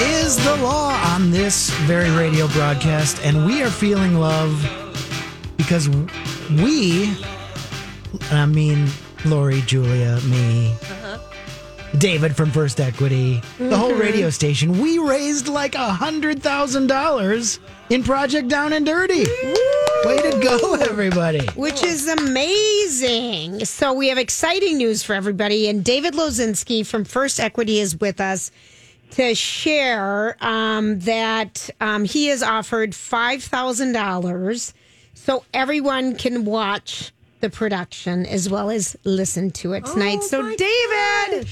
Is the law on this very radio broadcast, and we are feeling love because we, I mean Lori, Julia, me, uh-huh. David from First Equity, the whole mm-hmm. radio station, we raised like a hundred thousand dollars in Project Down and Dirty. Way to go, everybody! which is amazing. So we have exciting news for everybody, and David Lozinski from First Equity is with us to share um, that um, he has offered five thousand dollars so everyone can watch the production as well as listen to it tonight. so David,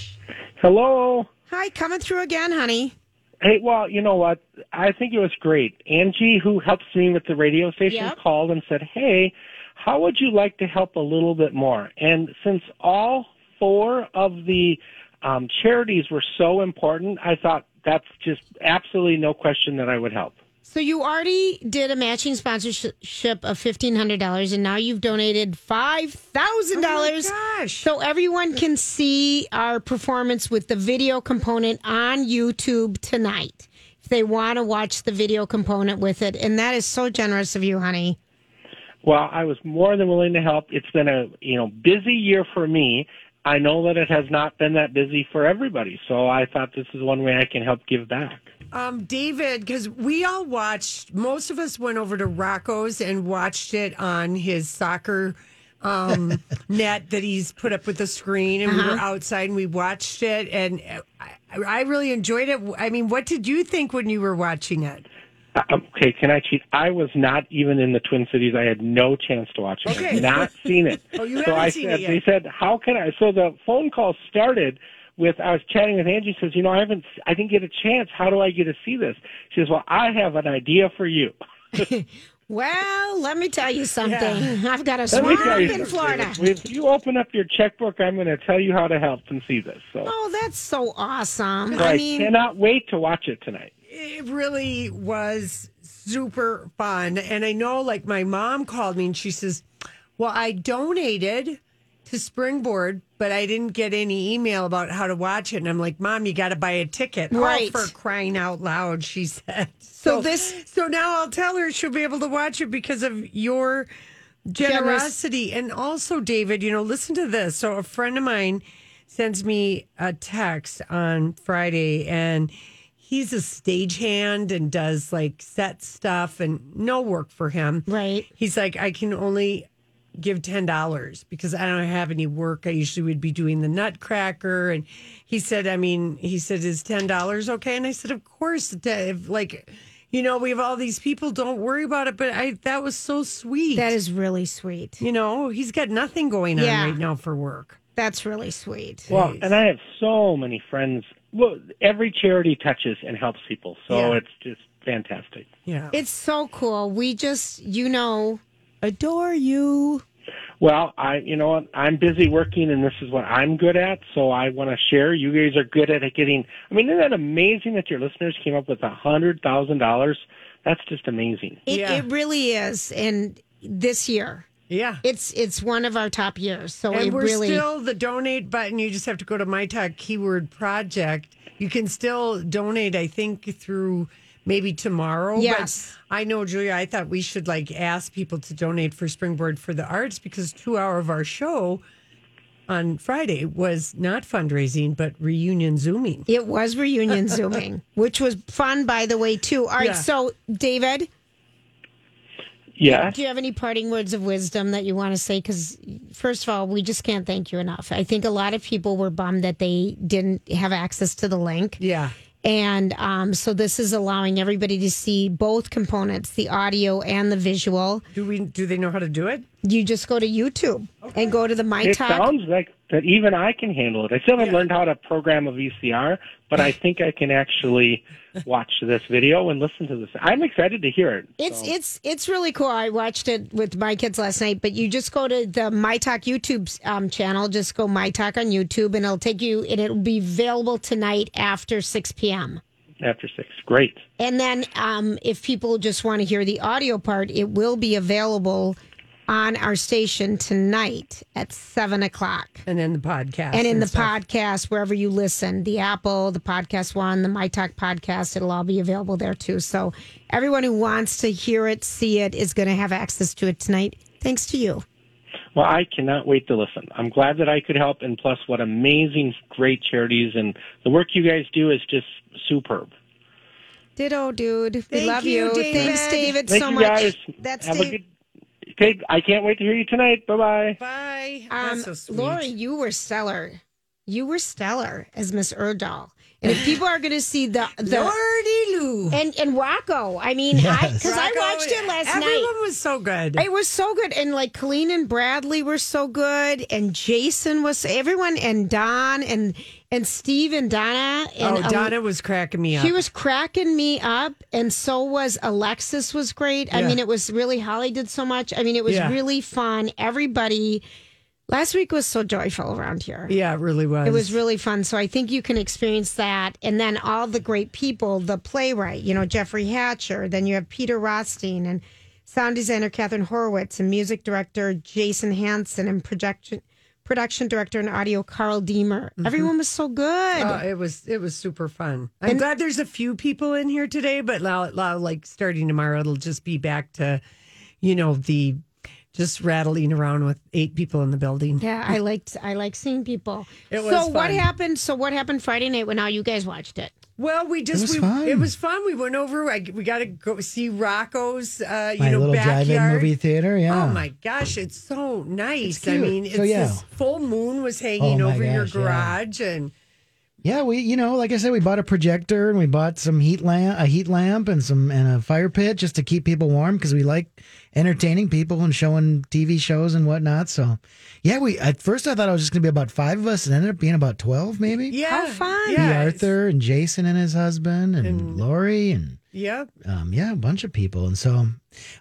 Hello. hi, coming through again, honey. Hey, well, you know what? I think it was great. Angie, who helps me with the radio station, Yep. called and said, "Hey, how would you like to help a little bit more?" And since all four of the um, charities were so important, I thought that's just absolutely no question that I would help. So you already did a matching sponsorship of fifteen hundred dollars, and now you've donated five thousand dollars. gosh. So everyone can see our performance with the video component on YouTube tonight. If they want to watch the video component with it, and that is so generous of you, honey. Well, I was more than willing to help. It's been a you know busy year for me. I know that it has not been that busy for everybody, so I thought this is one way I can help give back. Um, David, because we all watched, most of us went over to Rocco's and watched it on his soccer um, net that he's put up with the screen, and we were outside and we watched it, and I, I really enjoyed it. I mean, what did you think when you were watching it? Uh, Okay, can I cheat? I was not even in the Twin Cities. I had no chance to watch it. Okay. I've not seen it. Oh, you so haven't I seen said, it yet. they said, how can I? So the phone call started with, I was chatting with Angie, says, you know, I haven't, I didn't get a chance. How do I get to see this? She says, well, I have an idea for you. Well, let me tell you something. I've got a Let me swamp in something. Florida. If you open up your checkbook, I'm going to tell you how to help and see this. So, Oh, that's so awesome. so I, I mean, cannot wait to watch it tonight. It really was super fun. And I know, like, my mom called me and she says, Well, I donated to Springboard, but I didn't get any email about how to watch it. And I'm like, Mom, you got to buy a ticket. Right. Oh, for crying out loud, she said. So this- So now I'll tell her she'll be able to watch it because of your generosity. And also, David, you know, listen to this. So a friend of mine sends me a text on Friday and he's a stagehand and does like set stuff and no work for him. Right. He's like, I can only give ten dollars because I don't have any work. I usually would be doing the Nutcracker, and he said, I mean, he said, is ten dollars okay? And I said, of course. Dave. Like, you know, we have all these people. Don't worry about it. But I, that was so sweet. that is really sweet. you know, he's got nothing going on Yeah. right now for work. That's really sweet. Well, and I have so many friends. Well, every charity touches and helps people, so Yeah. it's just fantastic. Yeah, It's so cool. We just, you know, adore you. Well, I, you know what, I'm busy working, and this is what I'm good at, so I want to share. You guys are good at getting. I mean, isn't that amazing that your listeners came up with a hundred thousand dollars? That's just amazing. It, Yeah. it really is. And this year, yeah. it's it's one of our top years. So And we're really still the donate button. You just have to go to My Talk Keyword Project. You can still donate, I think, through maybe tomorrow. Yes. But I know, Julia, I thought we should like ask people to donate for Springboard for the Arts because two hour of our show on Friday was not fundraising, but reunion zooming. it was reunion zooming, which was fun by the way too. All right, Yeah. so David, Yeah. Do you have any parting words of wisdom that you want to say? Because, first of all, we just can't thank you enough. I think a lot of people were bummed that they didn't have access to the link. Yeah. And um, so this is allowing everybody to see both components, the audio and the visual. Do we? Do they know how to do it? You just go to YouTube and go to the My It Talk. sounds like that even I can handle it. I still haven't learned how to program a VCR, but I think I can actually watch this video and listen to this. I'm excited to hear it. It's it's it's really cool. I watched it with my kids last night. But you just go to the My Talk YouTube um, channel. Just go My Talk on YouTube, and it'll take you. And it'll be available tonight after six p.m. After six, great. And then, um, if people just want to hear the audio part, it will be available on our station tonight at seven o'clock. And then the podcast. And in the stuff. podcast, wherever you listen, the Apple, the Podcast One, the My Talk podcast, it'll all be available there too. So everyone who wants to hear it, see it, is going to have access to it tonight. Thanks to you. Well, I cannot wait to listen. I'm glad that I could help, and plus, what amazing, great charities and the work you guys do is just superb. Ditto, dude. we love you, you. David. Thanks, David, Thank so you much. guys. That's Have Dave- a. Okay, I can't wait to hear you tonight. Bye bye. Bye. Um, That's so sweet. Lori, you were stellar. You were stellar as Miss Erdahl. And if people are going to see the the Lordy Lou. and and Rocco, I mean, I Yes. because I watched it last everyone night. Everyone was so good. It was so good, and like Colleen and Bradley were so good, and Jason was everyone, and Don and and Steve and Donna. And oh, Donna um, was cracking me up. She was cracking me up, and so was Alexis. Was great. I mean, it was really Holly did so much. I mean, it was Yeah. really fun. Everybody. Last week was so joyful around here. yeah, it really was. It was really fun. So I think you can experience that. And then all the great people, the playwright, you know, Jeffrey Hatcher, then you have Peter Rothstein and sound designer Catherine Horowitz and music director Jason Hansen and production production director and audio Carl Deemer. Mm-hmm. Everyone was so good. Oh, it was it was super fun. I'm glad there's a few people in here today, but now, now, like starting tomorrow, it'll just be back to, you know, the just rattling around with eight people in the building. yeah, I liked I like seeing people. It was so what happened? So what happened Friday night when all you guys watched it? Well, we just was we, fun. it was fun. We went over. I, we got to go see Rocco's. Uh, you My know, little drive-in movie theater. Yeah. Oh my gosh, it's so nice. It's I mean, it's So, yeah. this full moon was hanging Oh, my over your gosh, yeah. garage, and Yeah, we you know, like I said, we bought a projector and we bought some heat lamp, a heat lamp, and some and a fire pit just to keep people warm because we like entertaining people and showing TV shows and whatnot. So, yeah, we at first I thought it was just gonna be about five of us, and ended up being about twelve, maybe. yeah, how fun. The Yeah, it's- Arthur and Jason and his husband and, Lori and Yeah, um, yeah, a bunch of people, and so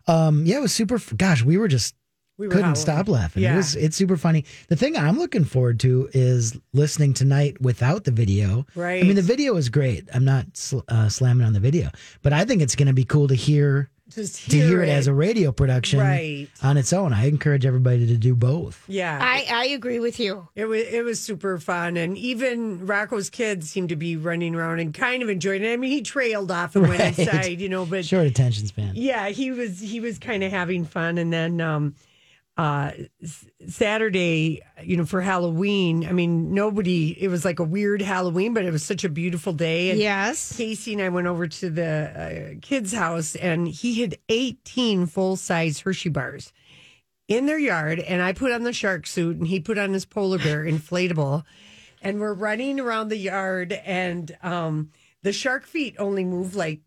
um, yeah, it was super. Gosh, we were just we were couldn't howling. stop laughing. Yeah. It was it's super funny. The thing I'm looking forward to is listening tonight without the video. Right. I mean, the video is great. I'm not sl- uh, slamming on the video, but I think it's going to be cool to hear Just to hear it as a radio production Right. on its own. I encourage everybody to do both. Yeah, I, I agree with you. It was it was super fun, and even Rocco's kids seemed to be running around and kind of enjoying it. I mean, he trailed off and Right. went inside, you know, but Short attention span. yeah, he was he was kind of having fun. And then um, uh, Saturday, you know, for Halloween, I mean, nobody. It was like a weird Halloween, but it was such a beautiful day. And Yes. Casey and I went over to the uh, kids' house, and he had 18 full size Hershey bars in their yard. And I put on the shark suit, and he put on his polar bear inflatable. And we're running around the yard, and um, the shark feet only move like.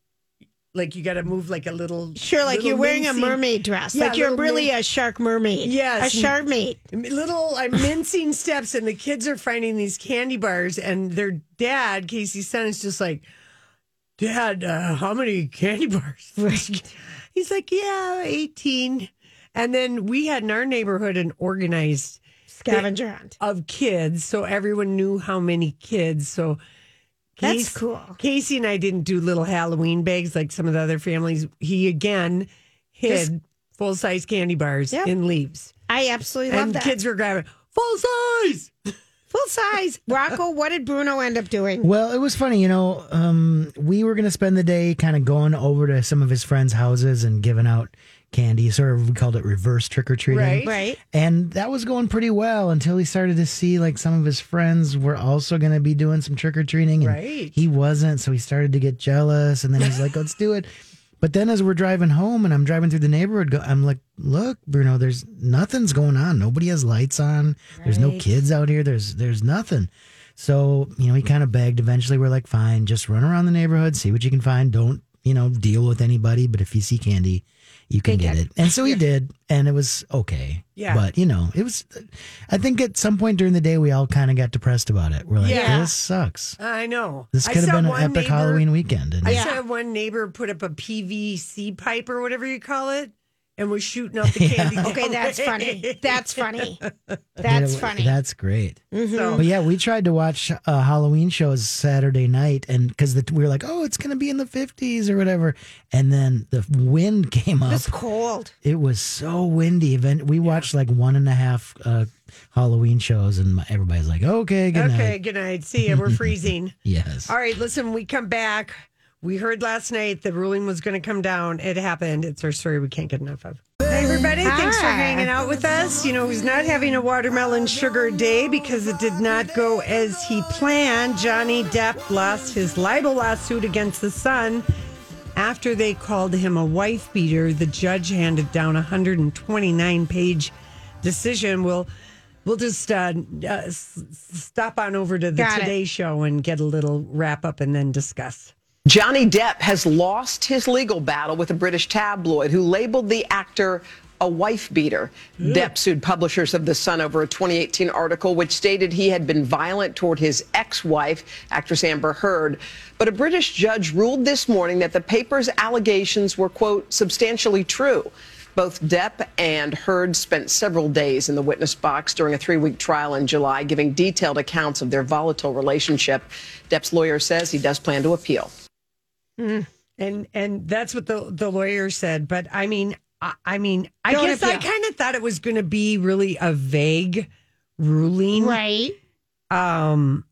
Like you got to move like a little, Sure, like little you're wearing a mermaid dress. Yeah, like you're really min- a shark mermaid. Yes. A shark mate. little I'm mincing steps and the kids are finding these candy bars and their dad casey's son is just like dad uh, how many candy bars he's like yeah 18 and then we had in our neighborhood an organized Scavenger hunt. of kids so everyone knew how many kids so That's Casey- cool. casey and i didn't do little halloween bags like some of the other families he again hid full-size candy bars Yep. in leaves I absolutely love and that. kids were grabbing full size Full size. Rocco, what did Bruno end up doing? Well, it was funny, you know. Um, we were going to spend the day kind of going over to some of his friends' houses and giving out candy. Sort of, we called it reverse trick or treating. Right. Right. And that was going pretty well until he started to see like some of his friends were also going to be doing some trick or treating. Right. He wasn't. So he started to get jealous. And then he's like, let's do it. But then as we're driving home and I'm driving through the neighborhood, I'm like, look, Bruno, there's nothing's going on. Nobody has lights on. There's no kids out here. There's there's nothing. So you know, he kind of begged. Eventually, we're like, fine, just run around the neighborhood, see what you can find. Don't you know deal with anybody. But if you see candy, you can get it. And so he did, and it was okay. Yeah. But you know, it was. I think at some point during the day, we all kind of got depressed about it. We're like, Yeah. this sucks. I know. This I could have saw been an one epic neighbor- Halloween weekend. And I saw one neighbor put up a PVC pipe or whatever you call it and was shooting out the candy. Okay, that's funny. That's funny. That's Yeah, funny. That's great. So, But yeah, we tried to watch uh, Halloween shows Saturday night, and because we were like, oh, it's going to be in the 50s or whatever. And then the wind came up. It's cold. It was so windy. Event we watched like one and a half uh, Halloween shows, and my, everybody's like, okay, good okay, night. good night. See ya. We're freezing. Yes. All right, listen, we come back. We heard last night the ruling was going to come down. It happened. It's our story we can't get enough of. Hey, everybody. Thanks for hanging out with us. You know, he's not having a watermelon sugar day because it did not go as he planned. Johnny Depp lost his libel lawsuit against the Sun after they called him a wife beater. The judge handed down a 129 page decision. We'll We'll just uh, uh, stop on over to the Got it. Today Show and get a little wrap up and then discuss. Johnny Depp has lost his legal battle with a British tabloid who labeled the actor a wife beater. Depp sued publishers of The Sun over a 2018 article which stated he had been violent toward his ex wife, actress Amber Heard. But a British judge ruled this morning that the paper's allegations were, quote, substantially true. Both Depp and Heard spent several days in the witness box during a three week trial in July, giving detailed accounts of their volatile relationship. Depp's lawyer says he does plan to appeal. And and that's what the the lawyer said. But I mean, I, I mean, I Don't guess I kind of thought it was going to be really a vague ruling, Right. um,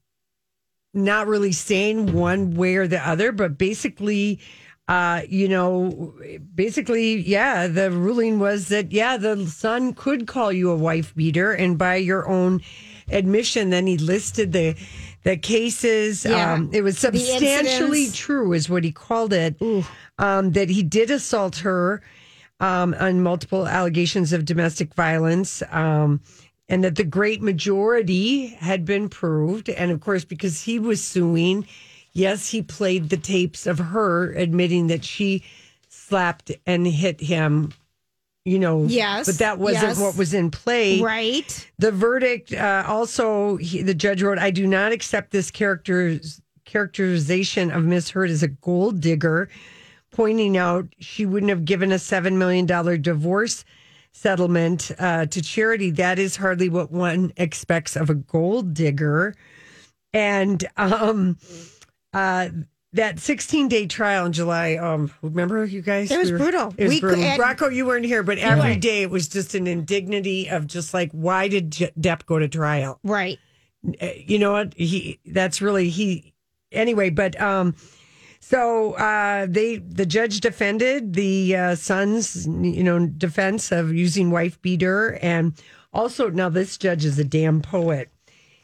not really saying one way or the other, but basically. Uh, you know, basically, yeah, the ruling was that, yeah, the Sun could call you a wife beater. And by your own admission, then he listed the, the cases. Yeah. Um, it was substantially true, is what he called it. Um, that he did assault her um, on multiple allegations of domestic violence. Um, and that the great majority had been proved. And of course, because he was suing, yes, he played the tapes of her admitting that she slapped and hit him. You know, Yes, but that wasn't yes. what was in play. Right. The verdict uh, also, he, the judge wrote, "I do not accept this character's characterization of Miss Heard as a gold digger," pointing out she wouldn't have given a seven million dollar divorce settlement uh, to charity. That is hardly what one expects of a gold digger, and um, uh, that 16 day trial in July. Um, remember you guys? It was We were- brutal. It was We brutal. could- Rocco, you weren't here, but every day it was just an indignity of just like, why did Depp go to trial? Right. Uh, You know what? He that's really he. Anyway, but um, so uh, they the judge defended the uh, Sun's you know defense of using wife beater, and also now this judge is a damn poet.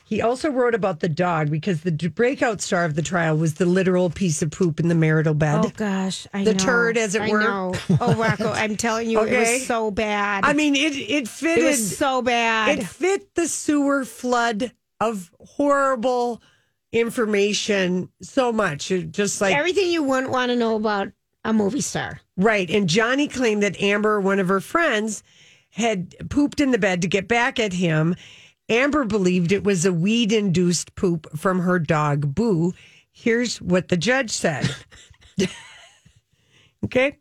He also wrote about the dog because the breakout star of the trial was the literal piece of poop in the marital bed. Oh gosh, I The know. turd, as it I were. know. Oh, Rocco, I'm telling you, it was so bad. I mean, it it it fitted. was so bad. It fit the sewer flood of horrible information so much. It just like Everything you wouldn't want to know about a movie star. right. And Johnny claimed that Amber, one of her friends, had pooped in the bed to get back at him. Amber believed it was a weed induced poop from her dog, Boo. Here's what the judge said. okay.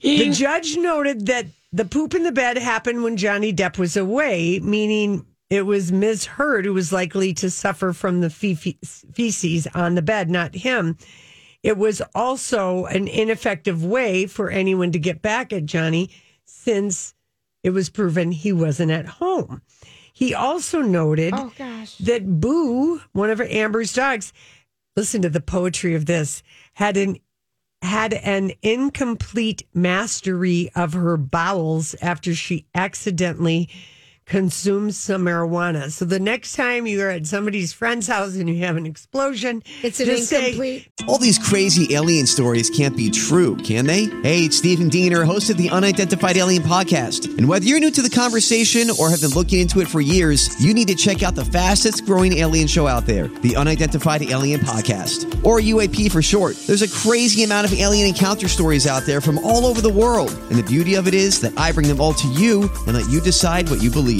The judge noted that the poop in the bed happened when Johnny Depp was away, meaning it was Ms. Heard who was likely to suffer from the fe- feces on the bed, not him. It was also an ineffective way for anyone to get back at Johnny since it was proven he wasn't at home. He also noted Oh that Boo, one of Amber's dogs, listen to the poetry of this, had an had an incomplete mastery of her bowels after she accidentally consume some marijuana. So the next time you're at somebody's friend's house and you have an explosion, It's an just say, incomplete. All these crazy alien stories can't be true, can they? Hey, it's Stephen Diener, host of the Unidentified Alien Podcast. And whether you're new to the conversation or have been looking into it for years, you need to check out the fastest growing alien show out there, the Unidentified Alien Podcast, or UAP for short. There's a crazy amount of alien encounter stories out there from all over the world. And the beauty of it is that I bring them all to you and let you decide what you believe.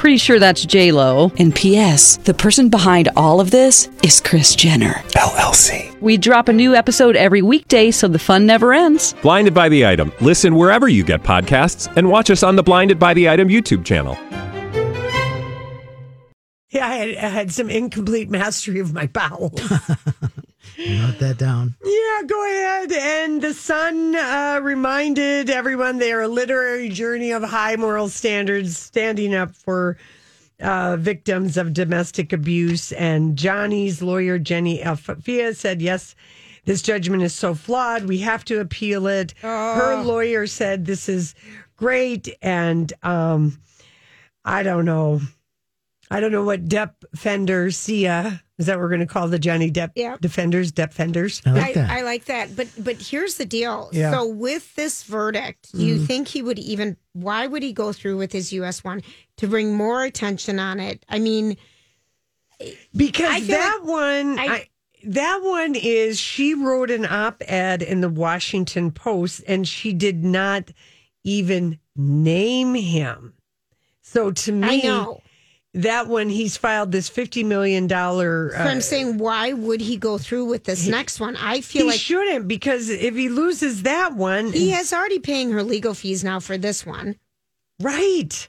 Pretty sure that's J Lo. And P.S. The person behind all of this is Kris Jenner LLC. We drop a new episode every weekday, so the fun never ends. Blinded by the item. Listen wherever you get podcasts, and watch us on the Blinded by the Item YouTube channel. Yeah, I had, I had some incomplete mastery of my bowels. Note that down. Yeah, go ahead. And the Sun uh, reminded everyone they are a literary journey of high moral standards, standing up for uh, victims of domestic abuse. And Johnny's lawyer, Jenny Alfafia, said, yes, this judgment is so flawed. We have to appeal it. Her lawyer said, this is great. And um, I don't know. I don't know what Depp Fender Sia is that what we're going to call the Johnny Depp Yeah. defenders, Depp Fenders. I like I, that. I like that. But but here's the deal. Yeah. So with this verdict, do you mm. think he would even why would he go through with his US one to bring more attention on it? I mean, Because I feel that one, I- I, that one is she wrote an op-ed in the Washington Post, and she did not even name him. So to me, I know. That one he's filed this fifty million dollar. So I'm uh, saying why would he go through with this next one? I feel like he like shouldn't because if he loses that one, he has already paying her legal fees now for this one. Right.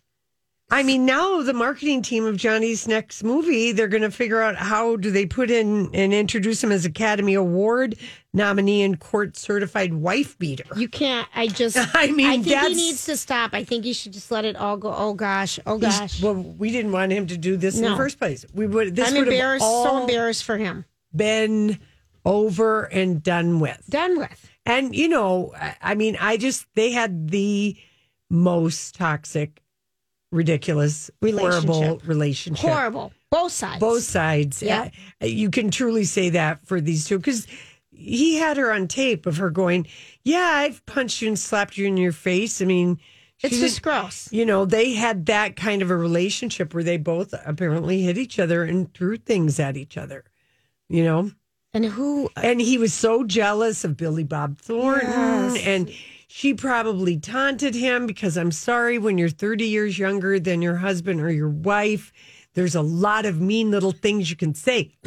I mean, now the marketing team of Johnny's next movie, they're going to figure out how do they put in and introduce him as Academy Award nominee and court certified wife beater. You can't. I just. I mean, I think he needs to stop. I think he should just let it all go. Oh gosh. Oh gosh. Well, we didn't want him to do this in the first place. We would. This I'm would embarrassed. So embarrassed for him. been over and done with. Done with. And you know, I mean, I just they had the most toxic, ridiculous, horrible Relationship. relationship. Horrible. Both sides. both sides. Yeah. Uh, You can truly say that for these two because he had her on tape of her going, Yeah, I've punched you and slapped you in your face. I mean, It's just gross. You know, they had that kind of a relationship where they both apparently hit each other and threw things at each other, you know? And who? And he was so jealous of Billy Bob Thornton. Yes. And she probably taunted him because I'm sorry, when you're 30 years younger than your husband or your wife, there's a lot of mean little things you can say.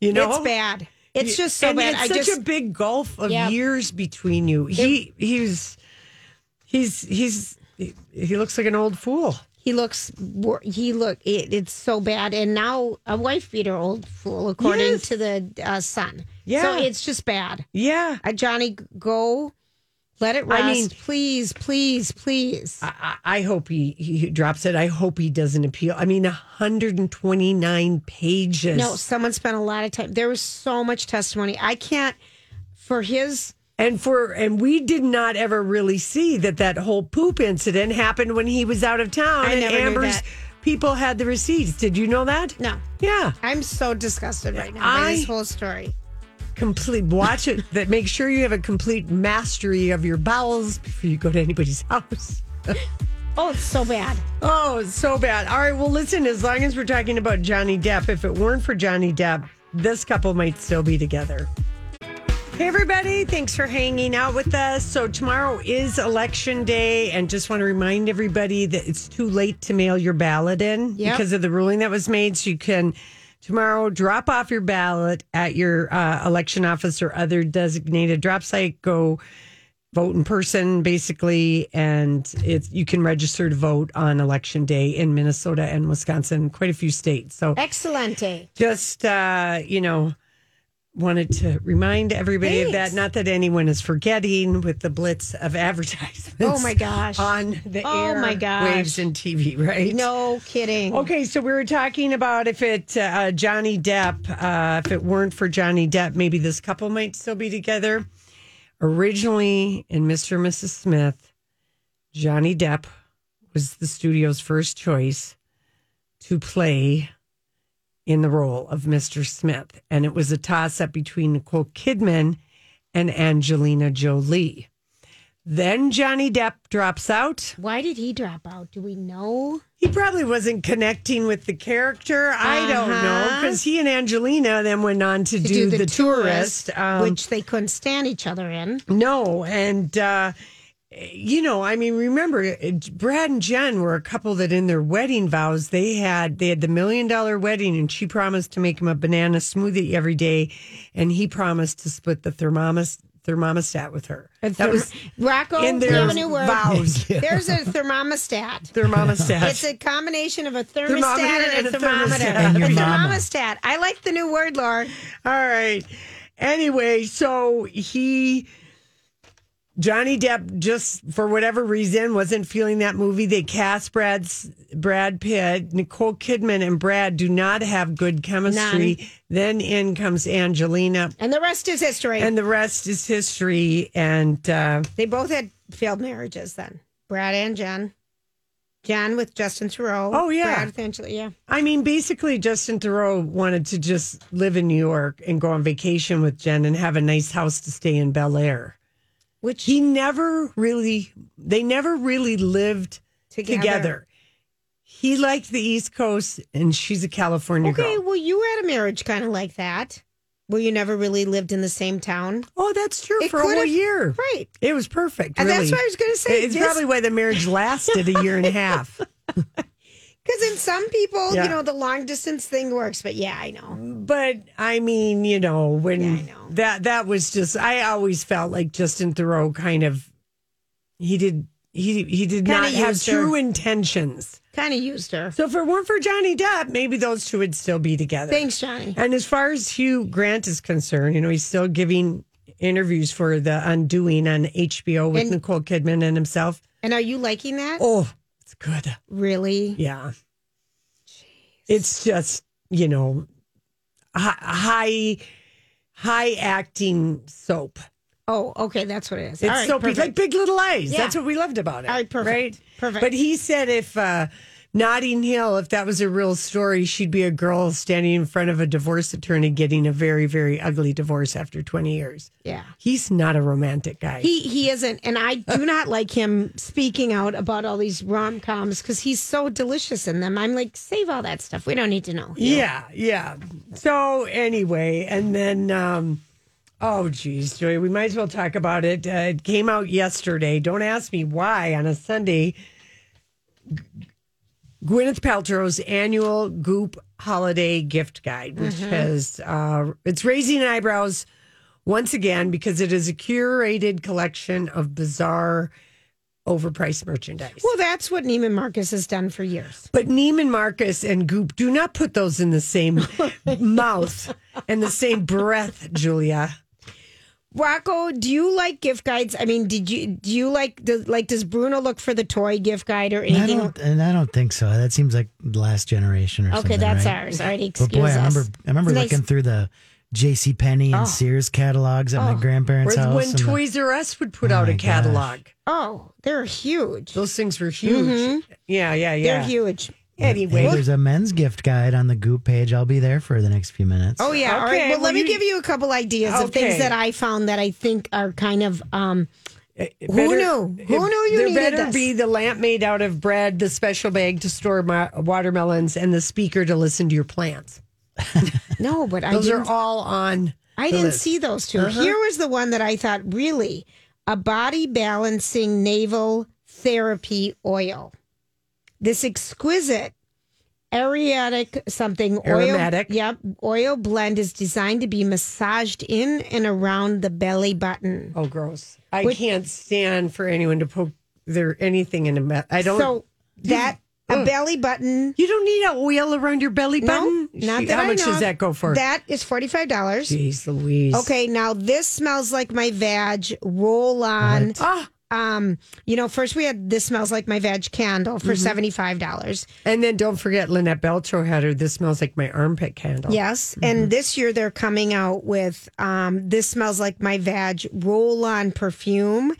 you know? It's bad. It's just so and bad. It's I such just. a big gulf of Yeah. years between you. He he's he's he's he, looks like an old fool. he looks. He look. It, it's so bad. And now a wife beater, old fool, according Yes. to the uh, Sun. Yeah. So it's just bad. Yeah. Uh, Johnny, go. Let it rest. I mean- please, please, please. I, I hope he, he drops it. I hope he doesn't appeal. I mean, 129 pages. no, someone spent a lot of time. There was so much testimony. I can't. For his And for and we did not ever really see that that whole poop incident happened when he was out of town. I and never knew Amber's that. people had the receipts. Did you know that? no. Yeah. I'm so disgusted right now by I- this whole story. Complete. Watch it. That make sure you have a complete mastery of your bowels before you go to anybody's house. Oh, it's so bad. Oh, it's so bad. All right. Well, listen. As long as we're talking about Johnny Depp, if it weren't for Johnny Depp, this couple might still be together. Hey, everybody. Thanks for hanging out with us. So, tomorrow is election day, and just want to remind everybody that it's too late to mail your ballot in Yep. because of the ruling that was made. So, you can tomorrow drop off your ballot at your uh, election office or other designated drop site. Go vote in person, basically, and it's you can register to vote on election day in Minnesota and Wisconsin, quite a few states. So, Excellent. just uh, you know wanted to remind everybody of that. Not that anyone is forgetting with the blitz of advertisements. Oh my gosh. On the Oh air my gosh. waves and TV, right? No kidding. Okay, so we were talking about if it uh, Johnny Depp, uh, if it weren't for Johnny Depp, maybe this couple might still be together. Originally, in Mr. and Mrs. Smith, Johnny Depp was the studio's first choice to play in the role of Mr. Smith, and it was a toss up between Nicole Kidman and Angelina Jolie. Then Johnny Depp drops out. Why did he drop out? Do we know? He probably wasn't connecting with the character. I don't know Uh-huh. because he and Angelina then went on to, To do, the, tourist, um, which they couldn't stand each other in. no, and uh, you know, I mean, remember, uh, Brad and Jen were a couple that in their wedding vows they had they had the million dollar wedding, and she promised to make him a banana smoothie every day, and he promised to split the thermos thermostat with her. That was Rocco, in we their have a new word. vows. There's a thermostat. Thermostat. It's a combination of a thermostat Thermometer and a and a thermometer. thermostat. And your a thermostat. I like the new word, Laura. All right. Anyway, so he Johnny Depp just for whatever reason wasn't feeling that movie. They cast Brad's Brad Pitt, Nicole Kidman, and Brad do not have good chemistry. Then in comes Angelina, And the rest is history. and the rest is history. And uh, they both had failed marriages then. Brad and Jen. Jen with Justin Theroux. Oh, yeah. Brad with Angela. Yeah. I mean, basically, Justin Theroux wanted to just live in New York and go on vacation with Jen and have a nice house to stay in Bel Air. Which He never really, they never really lived Together. together. He liked the East Coast, and she's a California Okay, girl. well, you had a marriage kind of like that, where you never really lived in the same town. Oh, that's true It for a whole year. Right. It was perfect. And that's what I was gonna say, It's this- probably why the marriage lasted a year and a half. Because in some people, Yeah. you know, the long distance thing works. But yeah, I know. But I mean, you know, when Yeah, I know. that that was just I always felt like Justin Theroux kind of he did he he did Kinda not have her. true intentions. Kind of used her. So if it weren't for Johnny Depp, maybe those two would still be together. Thanks, Johnny. And as far as Hugh Grant is concerned, you know, he's still giving interviews for The Undoing on HBO with And- Nicole Kidman and himself. And are you liking that? Oh, it's good. Really? Yeah. It's just, you know, high high acting soap. Oh, okay. That's what it is. It's right, soapy, perfect. like Big Little Lies. Yeah. That's what we loved about it. All right, perfect. Right? Perfect. But he said if uh, Notting Hill, if that was a real story, she'd be a girl standing in front of a divorce attorney getting a very, very ugly divorce after 20 years. yeah. He's not a romantic guy. He he isn't, and I do not like him speaking out about all these rom coms because he's so delicious in them. I'm like, save all that stuff. We don't need to know. Yeah, yeah. So anyway, and then um oh geez, Joy, we might as well talk about it. Uh, it came out yesterday. Don't ask me why on a Sunday. Gwyneth Paltrow's annual Goop holiday gift guide, which has uh, it's raising eyebrows once again because it is a curated collection of bizarre, overpriced merchandise. Well, that's what Neiman Marcus has done for years. But Neiman Marcus and Goop do not put those in the same mouth and the same breath, Julia. Rocco, do you like gift guides? I mean, did you do you like do, like does Bruno look for the toy gift guide or I anything? don't, and I don't think so. That seems like the last generation or something. Okay, that's right? ours. All right, But excuse boy, I remember. I remember Nice. looking through the J.C. Penney and Oh. Sears catalogs at my oh. grandparents' Or house. when and the- Toys R Us would put Oh out a catalog. Oh, they're huge. Those things were huge. Mm-hmm. Yeah, yeah, yeah. They're huge. Anyway, Hey, there's a men's gift guide on the Goop page. I'll be there for the next few minutes. Oh yeah. Okay, right. Well, well, let me give you a couple ideas of things that I found that I think are kind of um It Who knew? Who knew you There needed better this? be the lamp made out of bread, the special bag to store ma- watermelons, and the speaker to listen to your plants. no, but I Those are all on. I the didn't list. see those 2 Uh-huh. Here was the one that I thought really a body balancing naval therapy oil. This exquisite aromatic something Aromatic. oil. Yep, oil blend is designed to be massaged in and around the belly button. Oh, gross! I Which- can't stand for anyone to poke their anything in a. Me- I don't. So that a belly button. You don't need a oil around your belly No, button. not She- that How I much know does that go for? That is forty five dollars. Jeez Louise. Okay, now this smells like my vag roll on. Ah, Um, you know, first we had this smells like my vag candle Mm-hmm. for seventy five dollars. and then don't forget Lynette Beltro had her. This smells like my armpit candle. Yes, Mm-hmm. and this year they're coming out with um, this smells like my vag roll on perfume.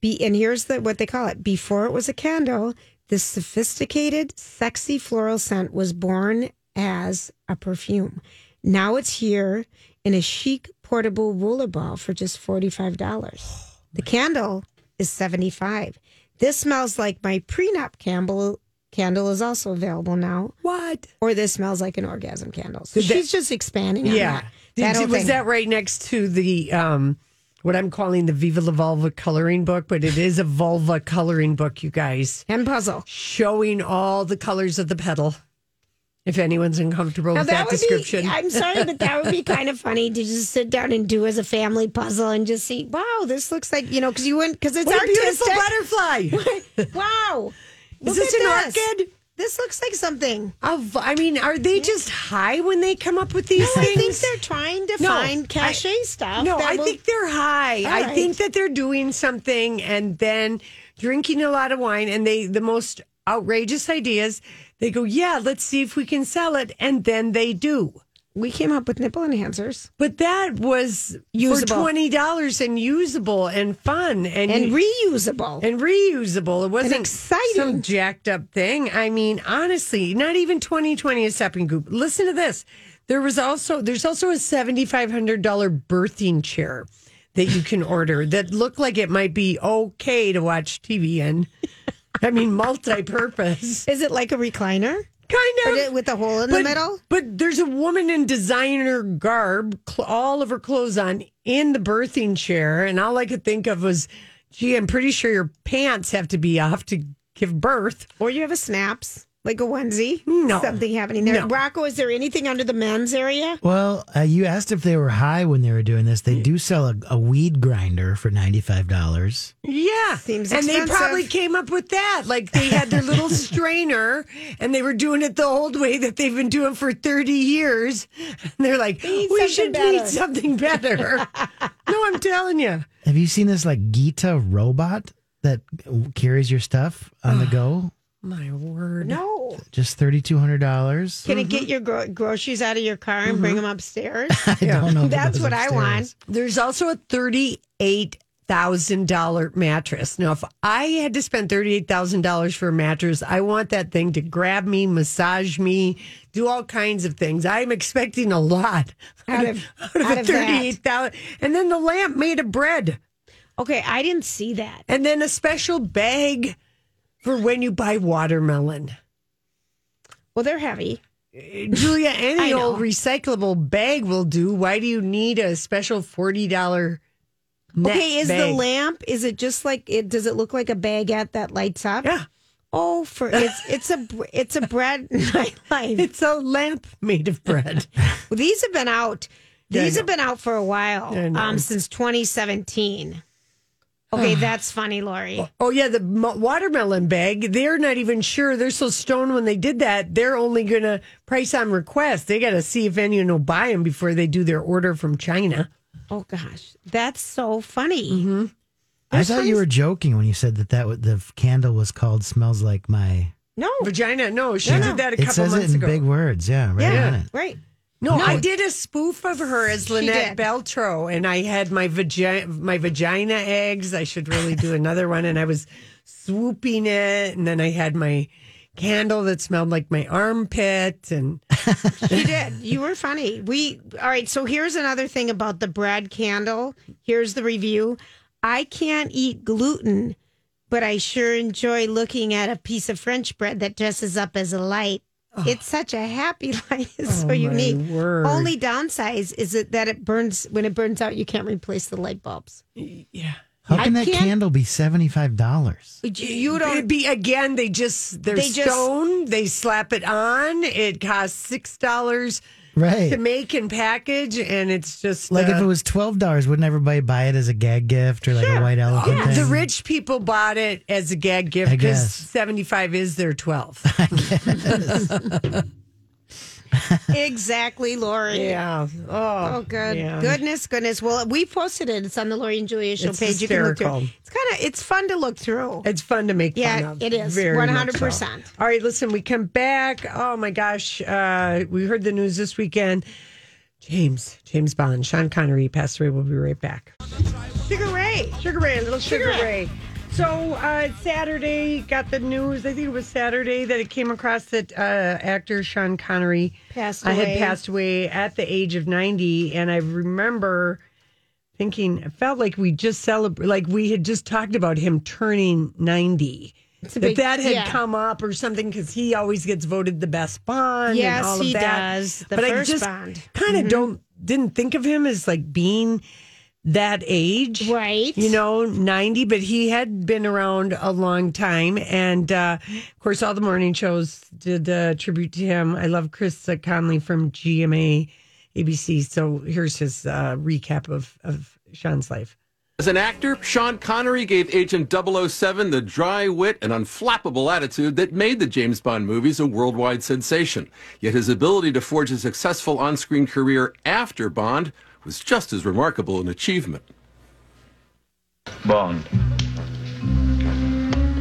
Be and here's the what they call it. Before it was a candle, this sophisticated, sexy floral scent was born as a perfume. Now it's here in a chic portable roller ball for just forty five dollars. The candle is seventy five. This smells like my prenup candle. Candle is also available now What? or this smells like an orgasm candle. So that- she's just expanding on Yeah. that. Did- That whole was thing. that right next to the um what I'm calling the Viva La Vulva coloring book, but it is a vulva coloring book, you guys, and puzzle? showing all the colors of the petal. If anyone's uncomfortable Now with that, would description, be. I'm sorry, but that would be kind of funny to just sit down and do as a family puzzle and just see. Wow, this looks like you know because you went because it's what a beautiful butterfly! wow, Is this an this. orchid? This looks like something. Of- I mean, are they just high when they come up with these I things? I think they're trying to No, find cachet I- stuff. No, I will- think they're high. I right. think that they're doing something and then drinking a lot of wine and they the most outrageous ideas. They go, yeah, let's see if we can sell it, and then they do. we came up with nipple enhancers But that was Usable. for twenty dollars and usable and fun and and reusable. and reusable. It wasn't exciting. some jacked up thing. I mean, honestly, not even twenty twenty a stepping goop. Listen to this. There was also there's also a seventy five hundred dollar birthing chair that you can order that look like it might be okay to watch TV in. I mean, multi purpose. Is it like a recliner? Kind of with a hole in but, the middle? But there's a woman in designer garb, cl- all of her clothes on, in the birthing chair, and all I could think of was, gee, I'm pretty sure your pants have to be off to give birth. Or you have a snaps, like a onesie. No. Something happening there. No. Rocco, is there anything under the men's area? Well, uh, you asked if they were high when they were doing this. They do sell a, a weed grinder for ninety five dollars. Yeah, Seems and they probably came up with that. Like they had their little strainer, and they were doing it the old way that they've been doing for 30 years. And they're like, need we should better." need something better. no, I'm telling you. Have you seen this like Gita robot that carries your stuff on the go? My word. No. Just thirty two hundred dollars. Can it mm-hmm. get your gro- groceries out of your car and bring mm-hmm. them upstairs? I don't know. if it That's goes what I upstairs. want. There's also a thirty-eight thousand dollar mattress. Now, if I had to spend thirty-eight thousand dollars for a mattress, I want that thing to grab me, massage me, do all kinds of things. I'm expecting a lot Out of- out of out a of that. thirty-eight thousand. And then the lamp made of bread, Okay, I didn't see that. and then a special bag for when you buy watermelon. Well, they're heavy. Julia, any old recyclable bag will do. Why do you need a special forty dollar? Okay, is the lamp? Is it just like it? Does it look like a baguette that lights up? Yeah. Oh, for it's it's a it's a bread nightlight. It's a lamp made of bread. Well, these have been out. Yeah, These have been out for a while, um, since 2017. Okay, that's funny, Lori. oh yeah, the mo- watermelon bag. They're not even sure. They're so stoned when they did that. They're only gonna price on request. They got to see if anyone will buy them before they do their order from China. Oh gosh, that's so funny. Mm-hmm. I thought you were joking when you said that that w- the candle was called "Smells Like My." No, Vagina. No, she No, did no. that a It couple says it months in ago. big words. Yeah, right yeah, on it. right. No, No. I did a spoof of her as Lynette did. Beltro, and I had my vagina, my vagina eggs. I should really do another one, and I was swooping it, and then I had my candle that smelled like my armpit, and She did. You were funny. We all right. So here's another thing about the bread candle. Here's the review. I can't eat gluten, but I sure enjoy looking at a piece of French bread that dresses up as a light. It's such a happy light. It's oh so Oh, my unique. word. Only downside is it that it burns when it burns out. You can't replace the light bulbs. yeah. How I can that can't- candle be seventy five dollars? You It'd don't. be again. They just they're They just- stone. They slap it on. It costs six dollars Right. to make and package, and it's just Like uh, if it was twelve dollars, wouldn't everybody buy it as a gag gift or like a white elephant Yeah, thing? the rich people bought it as a gag gift because 75 is their 12. exactly, Lori. yeah. Oh, Oh, good. yeah. Goodness, goodness. Well, we posted it. It's on the Lori and Julia show It's page. You can look through. It's kind of it's fun to look through. It's fun to make Yeah, fun of. it is. Much so. 100%. All right, listen, we come back. Oh my gosh. Uh, we heard the news this weekend. James, James Bond, Sean Connery passed away. We'll be right back. Sugar Ray. Sugar Ray, a little Sugar, Sugar Ray. So uh, Saturday, got the news. I think it was Saturday that it came across that uh, actor Sean Connery Passed uh, had passed away at the age of ninety, and I remember thinking it felt like we just celebrate, like we had just talked about him turning ninety. a That big- that had yeah. come up or something because he always gets voted the best Bond. Yes, and all of he that. does. The but I first just Bond. Mm-hmm. kind of don't didn't think of him as like being that age Right. you know 90 but he had been around a long time and uh of course all the morning shows did uh, tribute to him i love chris uh, Connelly from gma abc so here's his uh recap of of sean's life As an actor, Sean Connery gave Agent 007 the dry wit and unflappable attitude that made the James Bond movies a worldwide sensation. Yet his ability to forge a successful on screen career after Bond was just as remarkable an achievement. Bond.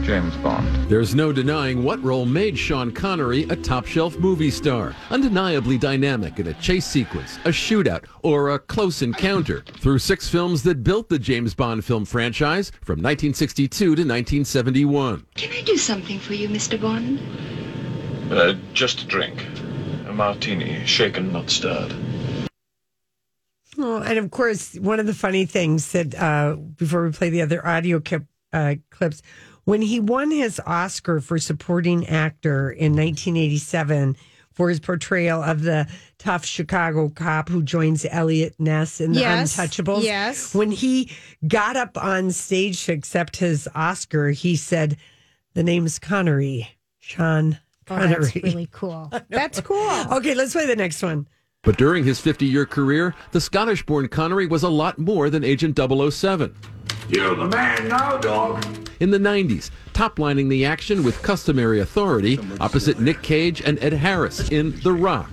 James Bond. There's no denying what role made Sean Connery a top shelf movie star. Undeniably dynamic in a chase sequence, a shootout, or a close encounter. Through six films that built the James Bond film franchise from 1962 to 1971. Can I do something for you, Mr. Bond? Uh, just a drink. A martini, shaken, not stirred. Oh, and of course, one of the funny things that uh, before we play the other audio clip, uh, clips, when he won his Oscar for supporting actor in 1987 for his portrayal of the tough Chicago cop who joins Eliot Ness in the Yes, Untouchables. yes. When he got up on stage to accept his Oscar, he said, "The name's Connery, Sean Oh, Connery." that's really cool. That's cool. okay, let's play the next one. But during his 50 year career, the Scottish born Connery was a lot more than Agent 007. You're the man now, dog. In the 90s, top lining the action with customary authority opposite Nick Cage and Ed Harris in The Rock.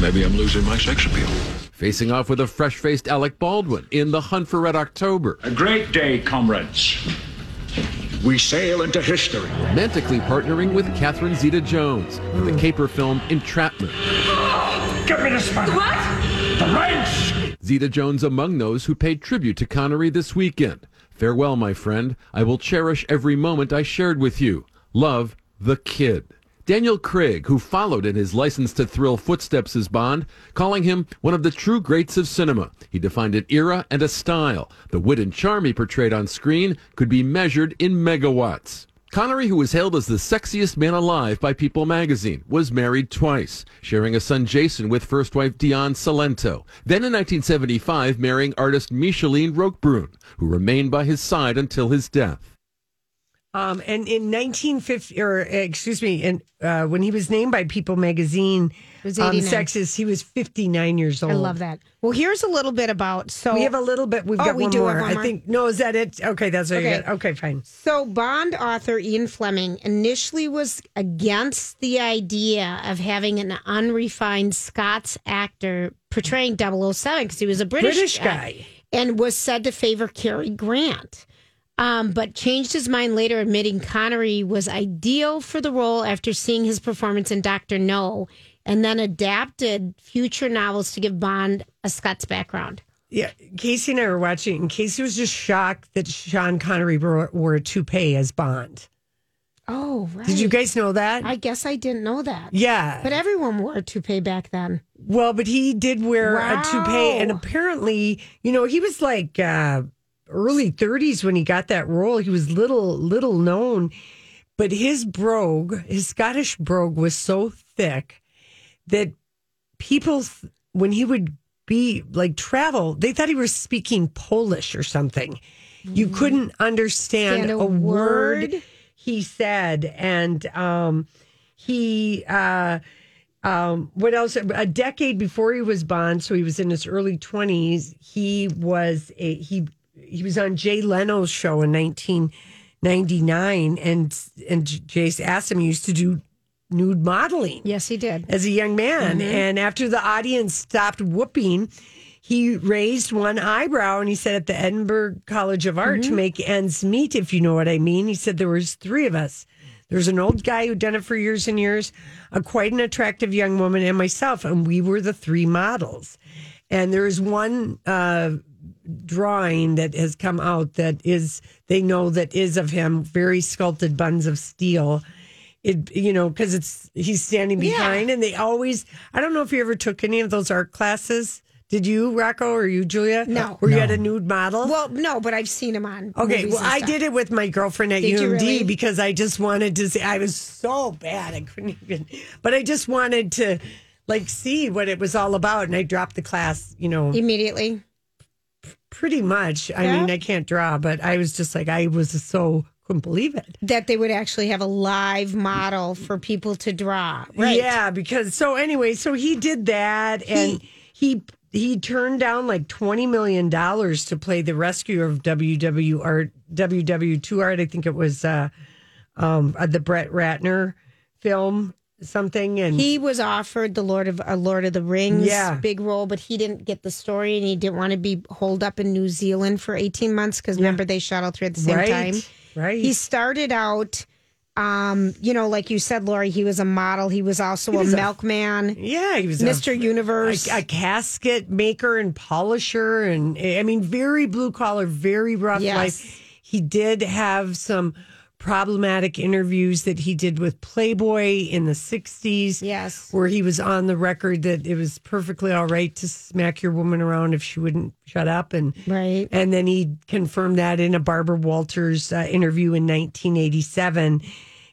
Maybe I'm losing my sex appeal. Facing off with a fresh faced Alec Baldwin in The Hunt for Red October. A great day, comrades. We sail into history. Romantically partnering with Catherine Zeta Jones in the caper film Entrapment. Give me the spanner. What? The wrench. Zeta Jones among those who paid tribute to Connery this weekend. Farewell, my friend. I will cherish every moment I shared with you. Love, the kid. Daniel Craig, who followed in his license to thrill footsteps as Bond, calling him one of the true greats of cinema. He defined an era and a style. The wit and charm he portrayed on screen could be measured in megawatts. Connery, who was hailed as the sexiest man alive by People magazine, was married twice, sharing a son Jason with first wife Diane Cilento. Then in 1975, marrying artist Micheline Roquebrune, who remained by his side until his death. Um, and in 1950, or excuse me, and uh, when he was named by People Magazine, um, sexist, he was 59 years old. I love that. Well, here's a little bit about so We have a little bit. We've Oh, got we one do more. have one I think. No, is that it? Okay, that's what Okay. you got. Okay, fine. So, Bond author Ian Fleming initially was against the idea of having an unrefined Scots actor portraying 007 because he was a British, British guy. and was said to favor Cary Grant. Um, but changed his mind later, admitting Connery was ideal for the role after seeing his performance in Doctor No, and then adapted future novels to give Bond a Scots background. Yeah, Casey and I were watching, and Casey was just shocked that Sean Connery wore, wore a toupee as Bond. Oh, right. Did you guys know that? I guess I didn't know that. Yeah. But everyone wore a toupee back then. Well, but he did wear Wow. a toupee, and apparently, you know, he was like uh, early 30s when he got that role. He was little, little known, but his brogue, his Scottish brogue, was so thick that people, when he would be like travel, they thought he was speaking Polish or something. You couldn't understand Stand a a word word. he said, and um, he. Uh, Um, what else? A decade before he was Bond, so he was in his early twenties. He was a he he was on Jay Leno's show in nineteen ninety nine, and and Jay's asked him. He used to do nude modeling. Yes, he did as a young man. Mhm. And after the audience stopped whooping, he raised one eyebrow and he said, "At the Edinburgh College of Art to Mhm. make ends meet, if you know what I mean." He said there was three of us. There's an old guy who'd done it for years and years, a quite an attractive young woman, and myself, and we were the three models. And there is one uh, drawing that has come out that is they know that is of him, very sculpted buns of steel. It you know because it's he's standing Yeah. behind, and they always. I don't know if you ever took any of those art classes. Did you, Rocco, or you, Julia? No. Where you No. had a nude model? Well, no, but I've seen him on. Okay, well, and I did it with my girlfriend at Did UMD really? because I just wanted to see. I was so bad, I couldn't even. But I just wanted to, like, see what it was all about, and I dropped the class. You know, immediately. Pretty much. I Yeah. mean, I can't draw, but I was just like, I was so couldn't believe it. that they would actually have a live model for people to draw. Right. Yeah, because so anyway, so he did that, and he he turned down like twenty million dollars to play the rescue of WW Art WW Two Art. I think it was uh, um, uh, the Brett Ratner film something, and He was offered the Lord of a Lord of the Rings Yeah. big role, but he didn't get the story and he didn't want to be holed up in New Zealand for 18 months because remember they shot all three at the same Right, time. right. He started out um, you know, like you said, Lori, he was a model. He was also He a was a- milkman. Yeah, he was Mr. a, Universe. a, a casket maker and polisher, and I mean, very blue collar, very rough Yes. life. He did have some problematic interviews that he did with Playboy in the '60s. Yes, where he was on the record that it was perfectly all right to smack your woman around if she wouldn't shut up, and right. and then he confirmed that in a Barbara Walters uh, interview in 1987.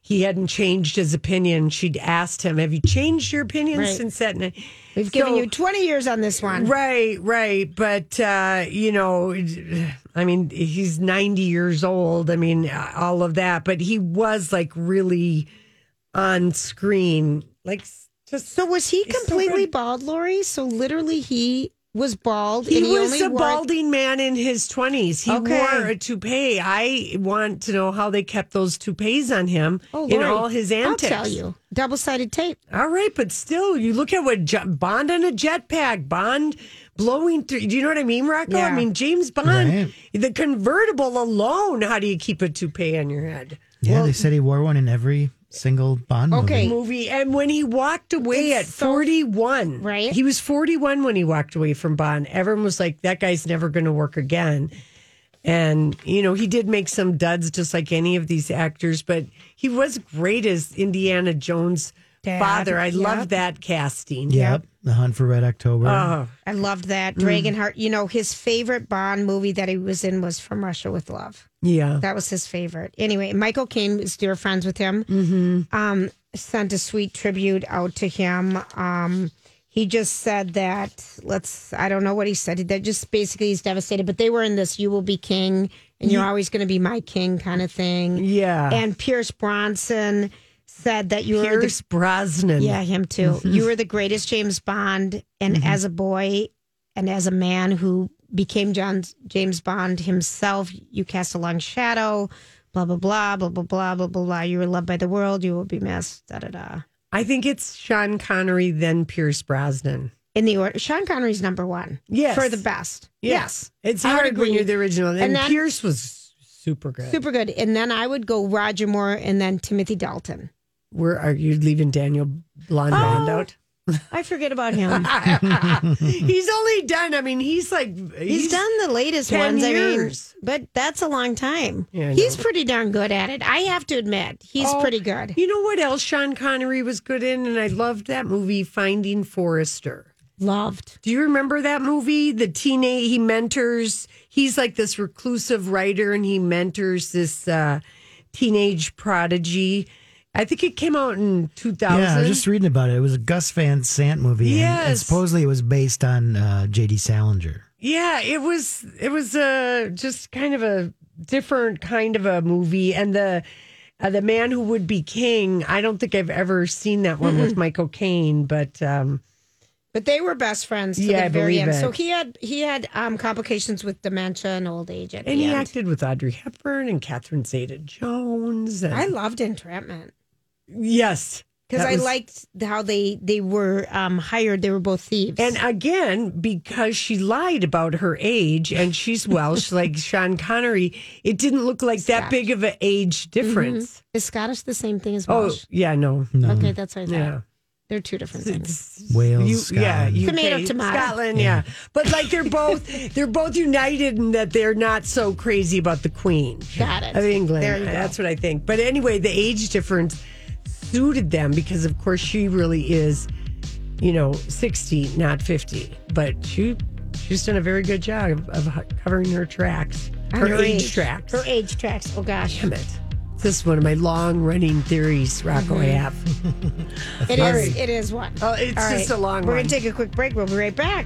He hadn't changed his opinion. She'd asked him, "Have you changed your opinion Right. since that?" night?" We've given you 20 years on this one. Right, right. But, uh, you know, I mean, he's 90 years old. I mean, all of that. But he was like really on screen. Like, just. So was he He's so completely bald, Lori? So literally he was bald. He and was only a wore- balding man in his 20s. He Okay. wore a toupee. I want to know how they kept those toupees on him Oh, in Lori, all his antics. I'll tell you. Double sided tape. All right, but still, you look at what Jo- Bond on a jetpack, Bond blowing through. Do you know what I mean, Rocco? I mean, James Bond, the convertible alone. How do you keep a toupee on your head? Yeah, they said he wore one in every single Bond movie. movie. And when he walked away at 41, right? He was 41 when he walked away from Bond. Everyone was like, that guy's never going to work again. And, you know, he did make some duds just like any of these actors, but he was great as Indiana Jones' Dad, father. I yep. love that casting. Yep. The Hunt for Red October. Oh, I loved that. Mm. Dragonheart. You know, his favorite Bond movie that he was in was From Russia with Love. yeah. That was his favorite. Anyway, Michael Caine is dear friends with him. Mm-hmm. Um, sent a sweet tribute out to him. Um, he just said that let's I don't know what he said. That just basically he's devastated. But they were in this "You will be king" and you're always going to be my king kind of thing. Yeah. And Pierce Bronson said that you were Pierce Brosnan. Yeah, him too. You were the greatest James Bond, and mm-hmm. as a boy, and as a man who became John James Bond himself, you cast a long shadow. Blah blah blah blah blah blah blah blah. You were loved by the world. You will be missed. Da da da. I think it's Sean Connery then Pierce Brosnan in the order. Sean Connery's number one. Yes. For the best. Yes. yes. It's hard when you're the original. And, and then, Pierce was super good. Super good. And then I would go Roger Moore and then Timothy Dalton. Where are you leaving Daniel Blonde Oh. Bond out? I forget about him. he's only done. I mean, he's like he's, He's done the latest 10 ones. years. I mean, but that's a long time. Yeah, he's pretty darn good at it. I have to admit, he's Oh, pretty good. You know what else Sean Connery was good in, and I loved that movie, Finding Forrester. Loved. Do you remember that movie? The teenage he mentors. He's like this reclusive writer, and he mentors this uh, teenage prodigy. I think it came out in two thousand. Yeah, I was just reading about it. It was a Gus Van Sant movie. and- And, Yes. supposedly it was based on uh, J.D. Salinger. Yeah, it was it was uh, just kind of a different kind of a movie, and the Uh, the Man Who Would Be King. I don't think I've ever seen that one with Michael Caine, but um, But they were best friends to Yeah, the I very end. it. So he had he had um, complications with dementia and old age at and the he end. acted with Audrey Hepburn and Catherine Zeta-Jones. And, I loved Entrapment yes, because I was- liked how they they were um, hired. They were both thieves. And again, because she lied about her age and she's Welsh, like Sean Connery, it didn't look like that big of an age difference. Is Scottish the same thing as Welsh? Oh, Welsh? yeah, no. Okay, that's what I thought. Yeah. They're two different things. Wales, You, yeah, Scotland. UK, Tomato, tomato. Scotland, yeah. But like they're both they're both united in that they're not so crazy about the Queen Got it. of England. There you go. That's what I think. But anyway, the age difference suited them because of course she really is, you know, sixty, not fifty. But she she's done a very good job of, of covering her tracks, On her, age, tracks. Her age tracks. Oh gosh. Damn it. This is one of my long running theories, Rocco. Mm-hmm. I have. It is. It is one. Oh, it's All just a long We're one. gonna take a quick break. We'll be right back.